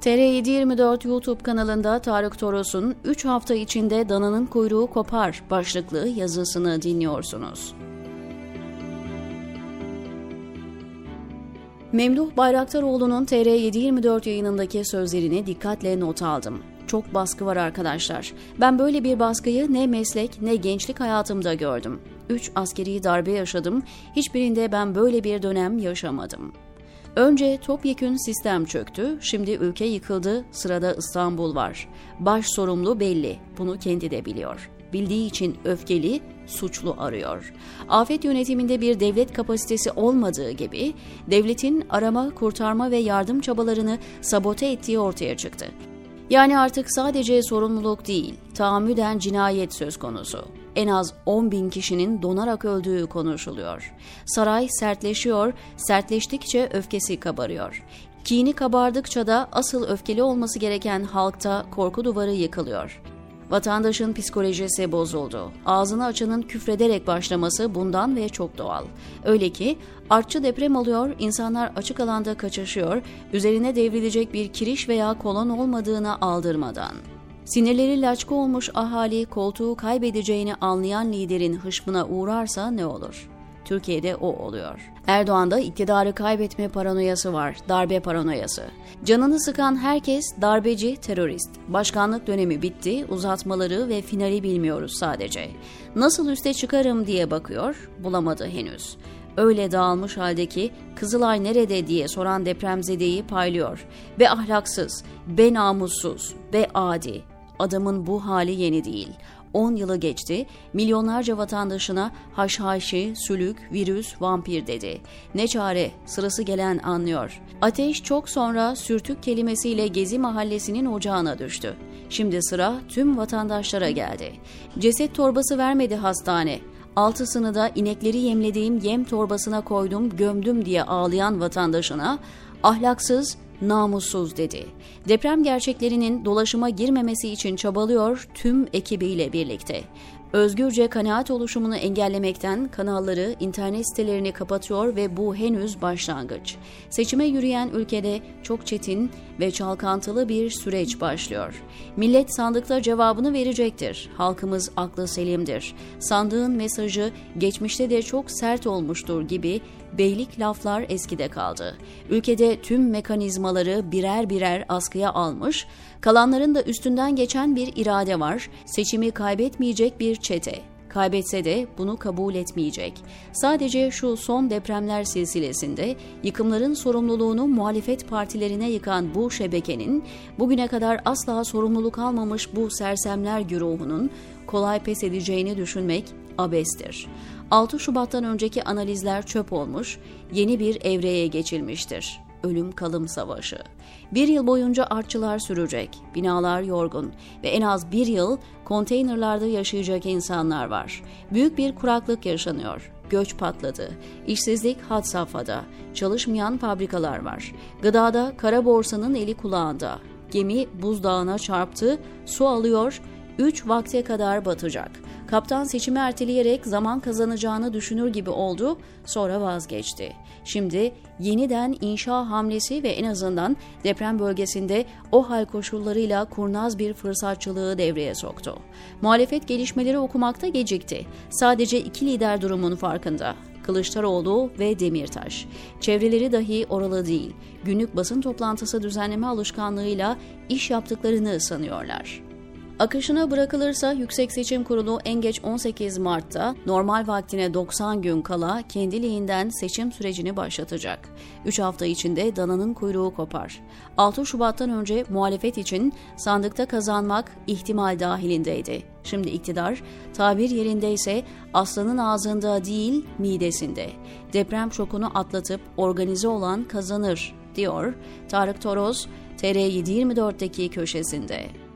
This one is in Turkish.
TR724 YouTube kanalında Tarık Toros'un 3 hafta içinde dananın kuyruğu kopar başlıklı yazısını dinliyorsunuz. Memduh Bayraktaroğlu'nun TR724 yayınındaki sözlerini dikkatle not aldım. Çok baskı var arkadaşlar. Ben böyle bir baskıyı ne meslek ne gençlik hayatımda gördüm. 3 askeri darbe yaşadım. Hiçbirinde ben böyle bir dönem yaşamadım. Önce topyekün sistem çöktü, şimdi ülke yıkıldı, sırada İstanbul var. Baş sorumlu belli, bunu kendi de biliyor. Bildiği için öfkeli, suçlu arıyor. Afet yönetiminde bir devlet kapasitesi olmadığı gibi devletin arama, kurtarma ve yardım çabalarını sabote ettiği ortaya çıktı. Yani artık sadece sorumluluk değil, tahammüden cinayet söz konusu. En az 10 bin kişinin donarak öldüğü konuşuluyor. Saray sertleşiyor, sertleştikçe öfkesi kabarıyor. Kini kabardıkça da asıl öfkeli olması gereken halkta korku duvarı yıkılıyor. Vatandaşın psikolojisi bozuldu. Ağzını açanın küfrederek başlaması bundan ve çok doğal. Öyle ki artçı deprem oluyor, insanlar açık alanda kaçışıyor, üzerine devrilecek bir kiriş veya kolon olmadığını aldırmadan. Sinirleri laçka olmuş ahali koltuğu kaybedeceğini anlayan liderin hışmına uğrarsa ne olur? Türkiye'de o oluyor. Erdoğan'da iktidarı kaybetme paranoyası var, darbe paranoyası. Canını sıkan herkes darbeci, terörist. Başkanlık dönemi bitti, uzatmaları ve finali bilmiyoruz sadece. Nasıl üste çıkarım diye bakıyor, bulamadı henüz. Öyle dağılmış haldeki Kızılay nerede diye soran depremzedeyi paylıyor. Be ahlaksız, be namussuz, be adi. Adamın bu hali yeni değil. 10 yılı geçti, milyonlarca vatandaşına haşhaşi, sülük, virüs, vampir dedi. Ne çare, sırası gelen anlıyor. Ateş çok sonra sürtük kelimesiyle Gezi mahallesinin ocağına düştü. Şimdi sıra tüm vatandaşlara geldi. Ceset torbası vermedi hastane. Altısını da inekleri yemlediğim yem torbasına koydum, gömdüm diye ağlayan vatandaşına ahlaksız, namussuz dedi. Deprem gerçeklerinin dolaşıma girmemesi için çabalıyor tüm ekibiyle birlikte. Özgürce kanaat oluşumunu engellemekten kanalları, internet sitelerini kapatıyor ve bu henüz başlangıç. Seçime yürüyen ülkede çok çetin ve çalkantılı bir süreç başlıyor. Millet sandıkta cevabını verecektir. Halkımız aklı selimdir. Sandığın mesajı geçmişte de çok sert olmuştur gibi beylik laflar eskide kaldı. Ülkede tüm mekanizmaları birer birer askıya almış, kalanların da üstünden geçen bir irade var, seçimi kaybetmeyecek bir çete. Kaybetse de bunu kabul etmeyecek. Sadece şu son depremler silsilesinde yıkımların sorumluluğunu muhalefet partilerine yıkan bu şebekenin bugüne kadar asla sorumluluk almamış bu sersemler güruhunun kolay pes edeceğini düşünmek abestir. 6 Şubat'tan önceki analizler çöp olmuş, yeni bir evreye geçilmiştir. Ölüm kalım savaşı. Bir yıl boyunca artçılar sürecek, binalar yorgun ve en az bir yıl konteynerlarda yaşayacak insanlar var. Büyük bir kuraklık yaşanıyor. Göç patladı. İşsizlik had safhada. Çalışmayan fabrikalar var. Gıdada kara borsanın eli kulağında. Gemi buzdağına çarptı, su alıyor, 3 vakte kadar batacak. Kaptan seçimi erteleyerek zaman kazanacağını düşünür gibi oldu, sonra vazgeçti. Şimdi yeniden inşa hamlesi ve en azından deprem bölgesinde o hal koşullarıyla kurnaz bir fırsatçılığı devreye soktu. Muhalefet gelişmeleri okumakta gecikti. Sadece iki lider durumun farkında. Kılıçdaroğlu ve Demirtaş. Çevreleri dahi oralı değil. Günlük basın toplantısı düzenleme alışkanlığıyla iş yaptıklarını sanıyorlar. Akışına bırakılırsa Yüksek Seçim Kurulu en geç 18 Mart'ta normal vaktine 90 gün kala kendiliğinden seçim sürecini başlatacak. 3 hafta içinde dananın kuyruğu kopar. 6 Şubat'tan önce muhalefet için sandıkta kazanmak ihtimal dahilindeydi. Şimdi iktidar tabir yerindeyse aslanın ağzında değil midesinde. Deprem şokunu atlatıp organize olan kazanır diyor Tarık Toros TR724'deki köşesinde.